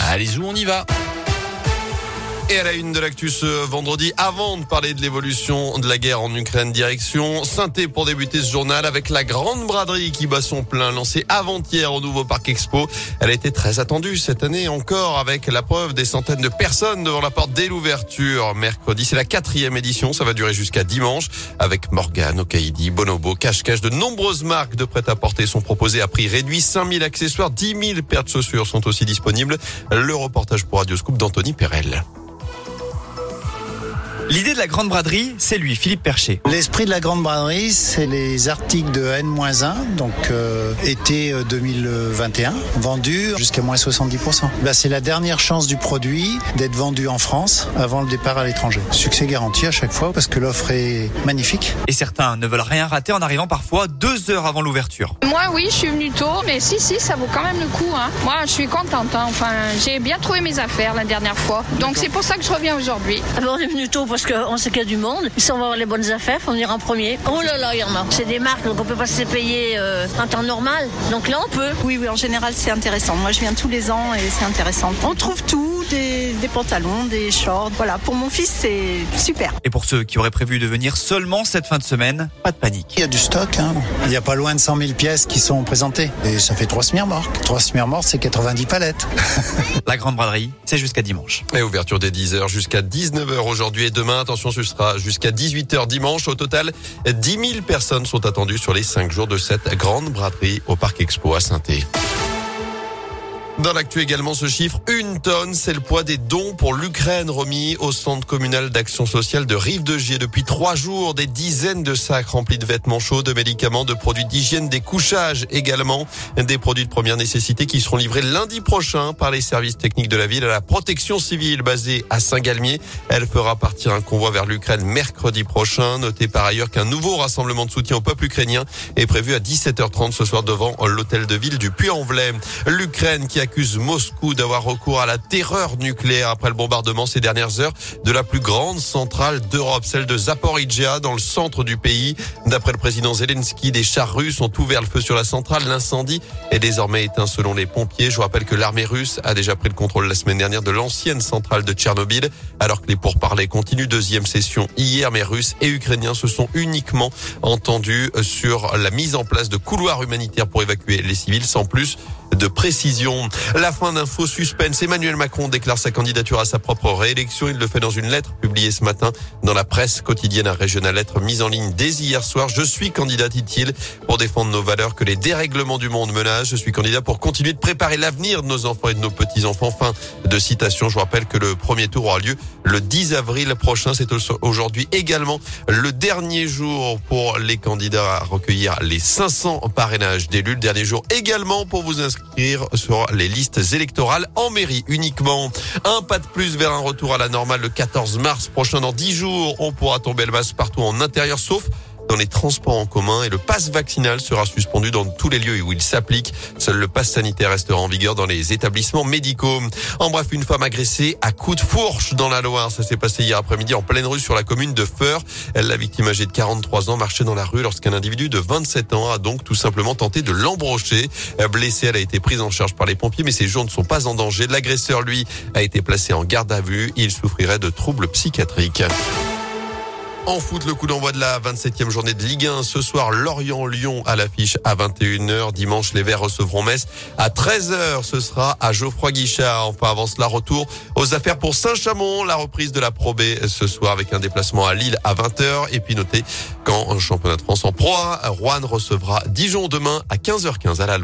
Allez, où on y va? Et à la une de l'actu ce vendredi, avant de parler de l'évolution de la guerre en Ukraine, direction Synthé pour débuter ce journal avec la grande braderie qui bat son plein, lancée avant-hier au nouveau Parc Expo. Elle a été très attendue cette année encore avec la preuve des centaines de personnes devant la porte dès l'ouverture mercredi. C'est la quatrième édition, ça va durer jusqu'à dimanche avec Morgan, Okaidi, Bonobo, Cache-Cache. De nombreuses marques de prêt-à-porter sont proposées à prix réduit. 5000 accessoires, 10 000 paires de chaussures sont aussi disponibles. Le reportage pour Radio Scoop d'Anthony Perel. L'idée de la grande braderie, c'est lui, Philippe Percher. L'esprit de la grande braderie, c'est les articles de N-1, donc euh, été 2021, vendus jusqu'à moins 70%. Là, c'est la dernière chance du produit d'être vendu en France avant le départ à l'étranger. Succès garanti à chaque fois parce que l'offre est magnifique. Et certains ne veulent rien rater en arrivant parfois deux heures avant l'ouverture. Moi, oui, je suis venue tôt, mais si, si, ça vaut quand même le coup. Hein. Moi, je suis contente. Hein. Enfin, j'ai bien trouvé mes affaires la dernière fois. Donc, c'est pour ça que je reviens aujourd'hui. Alors, on est venu tôt parce qu'on sait qu'il y a du monde. Si on va avoir les bonnes affaires, on ira en premier. Oh là là, il y en a. C'est des marques, donc on peut pas se payer euh, en temps normal. Donc là, on peut. Oui, oui, en général, c'est intéressant. Moi, je viens tous les ans et c'est intéressant. On trouve tout, des, des pantalons, des shorts. Voilà, pour mon fils, c'est super. Et pour ceux qui auraient prévu de venir seulement cette fin de semaine, pas de panique. Il y a du stock, hein. il y a pas loin de 100 000 pièces qui sont présentées. Et ça fait trois semi-remorques. Trois semi-remorques, c'est 90 palettes. La grande braderie, c'est jusqu'à dimanche. Et ouverture dès 10h jusqu'à 19h aujourd'hui et demain. Attention, ce sera jusqu'à 18h dimanche. Au total, 10 000 personnes sont attendues sur les 5 jours de cette grande braderie au Parc Expo à saint dans l'actu également ce chiffre, une tonne, c'est le poids des dons pour l'Ukraine remis au centre communal d'action sociale de Rive de Gier. Depuis trois jours, des dizaines de sacs remplis de vêtements chauds, de médicaments, de produits d'hygiène, des couchages également, des produits de première nécessité qui seront livrés lundi prochain par les services techniques de la ville à la protection civile basée à Saint-Galmier. Elle fera partir un convoi vers l'Ukraine mercredi prochain. Notez par ailleurs qu'un nouveau rassemblement de soutien au peuple ukrainien est prévu à 17h30 ce soir devant l'hôtel de ville du Puy-en-Velay. L'Ukraine qui a accuse Moscou d'avoir recours à la terreur nucléaire après le bombardement ces dernières heures de la plus grande centrale d'Europe, celle de Zaporizhia dans le centre du pays. D'après le président Zelensky, des chars russes ont ouvert le feu sur la centrale. L'incendie est désormais éteint selon les pompiers. Je vous rappelle que l'armée russe a déjà pris le contrôle la semaine dernière de l'ancienne centrale de Tchernobyl, alors que les pourparlers continuent. Deuxième session hier, mais Russes et Ukrainiens se sont uniquement entendus sur la mise en place de couloirs humanitaires pour évacuer les civils sans plus de précision. La fin d'un faux suspense. Emmanuel Macron déclare sa candidature à sa propre réélection. Il le fait dans une lettre publiée ce matin dans la presse quotidienne à régionale lettre mise en ligne dès hier soir. Je suis candidat, dit-il, pour défendre nos valeurs que les dérèglements du monde menacent. Je suis candidat pour continuer de préparer l'avenir de nos enfants et de nos petits-enfants. Fin de citation. Je rappelle que le premier tour aura lieu le 10 avril prochain. C'est aujourd'hui également le dernier jour pour les candidats à recueillir les 500 parrainages d'élus. Le dernier jour également pour vous inscrire sur les listes électorales en mairie uniquement. Un pas de plus vers un retour à la normale le 14 mars prochain. Dans 10 jours, on pourra tomber le masque partout en intérieur, sauf dans les transports en commun et le pass vaccinal sera suspendu dans tous les lieux où il s'applique. Seul le pass sanitaire restera en vigueur dans les établissements médicaux. En bref, une femme agressée à coups de fourche dans la Loire. Ça s'est passé hier après-midi en pleine rue sur la commune de Feur. La victime âgée de 43 ans, marchait dans la rue lorsqu'un individu de 27 ans a donc tout simplement tenté de l'embrocher. Blessée, elle a été prise en charge par les pompiers, mais ses jours ne sont pas en danger. L'agresseur, lui, a été placé en garde à vue. Il souffrirait de troubles psychiatriques. En foot, le coup d'envoi de la 27e journée de Ligue 1. Ce soir, Lorient-Lyon à l'affiche à 21h. Dimanche, les Verts recevront Metz à 13h. Ce sera à Geoffroy Guichard. Enfin, avant cela, retour aux affaires pour Saint-Chamond. La reprise de la Pro B ce soir avec un déplacement à Lille à 20h. Et puis notez qu'en championnat de France en Pro A, Rouen recevra Dijon demain à 15h15 à la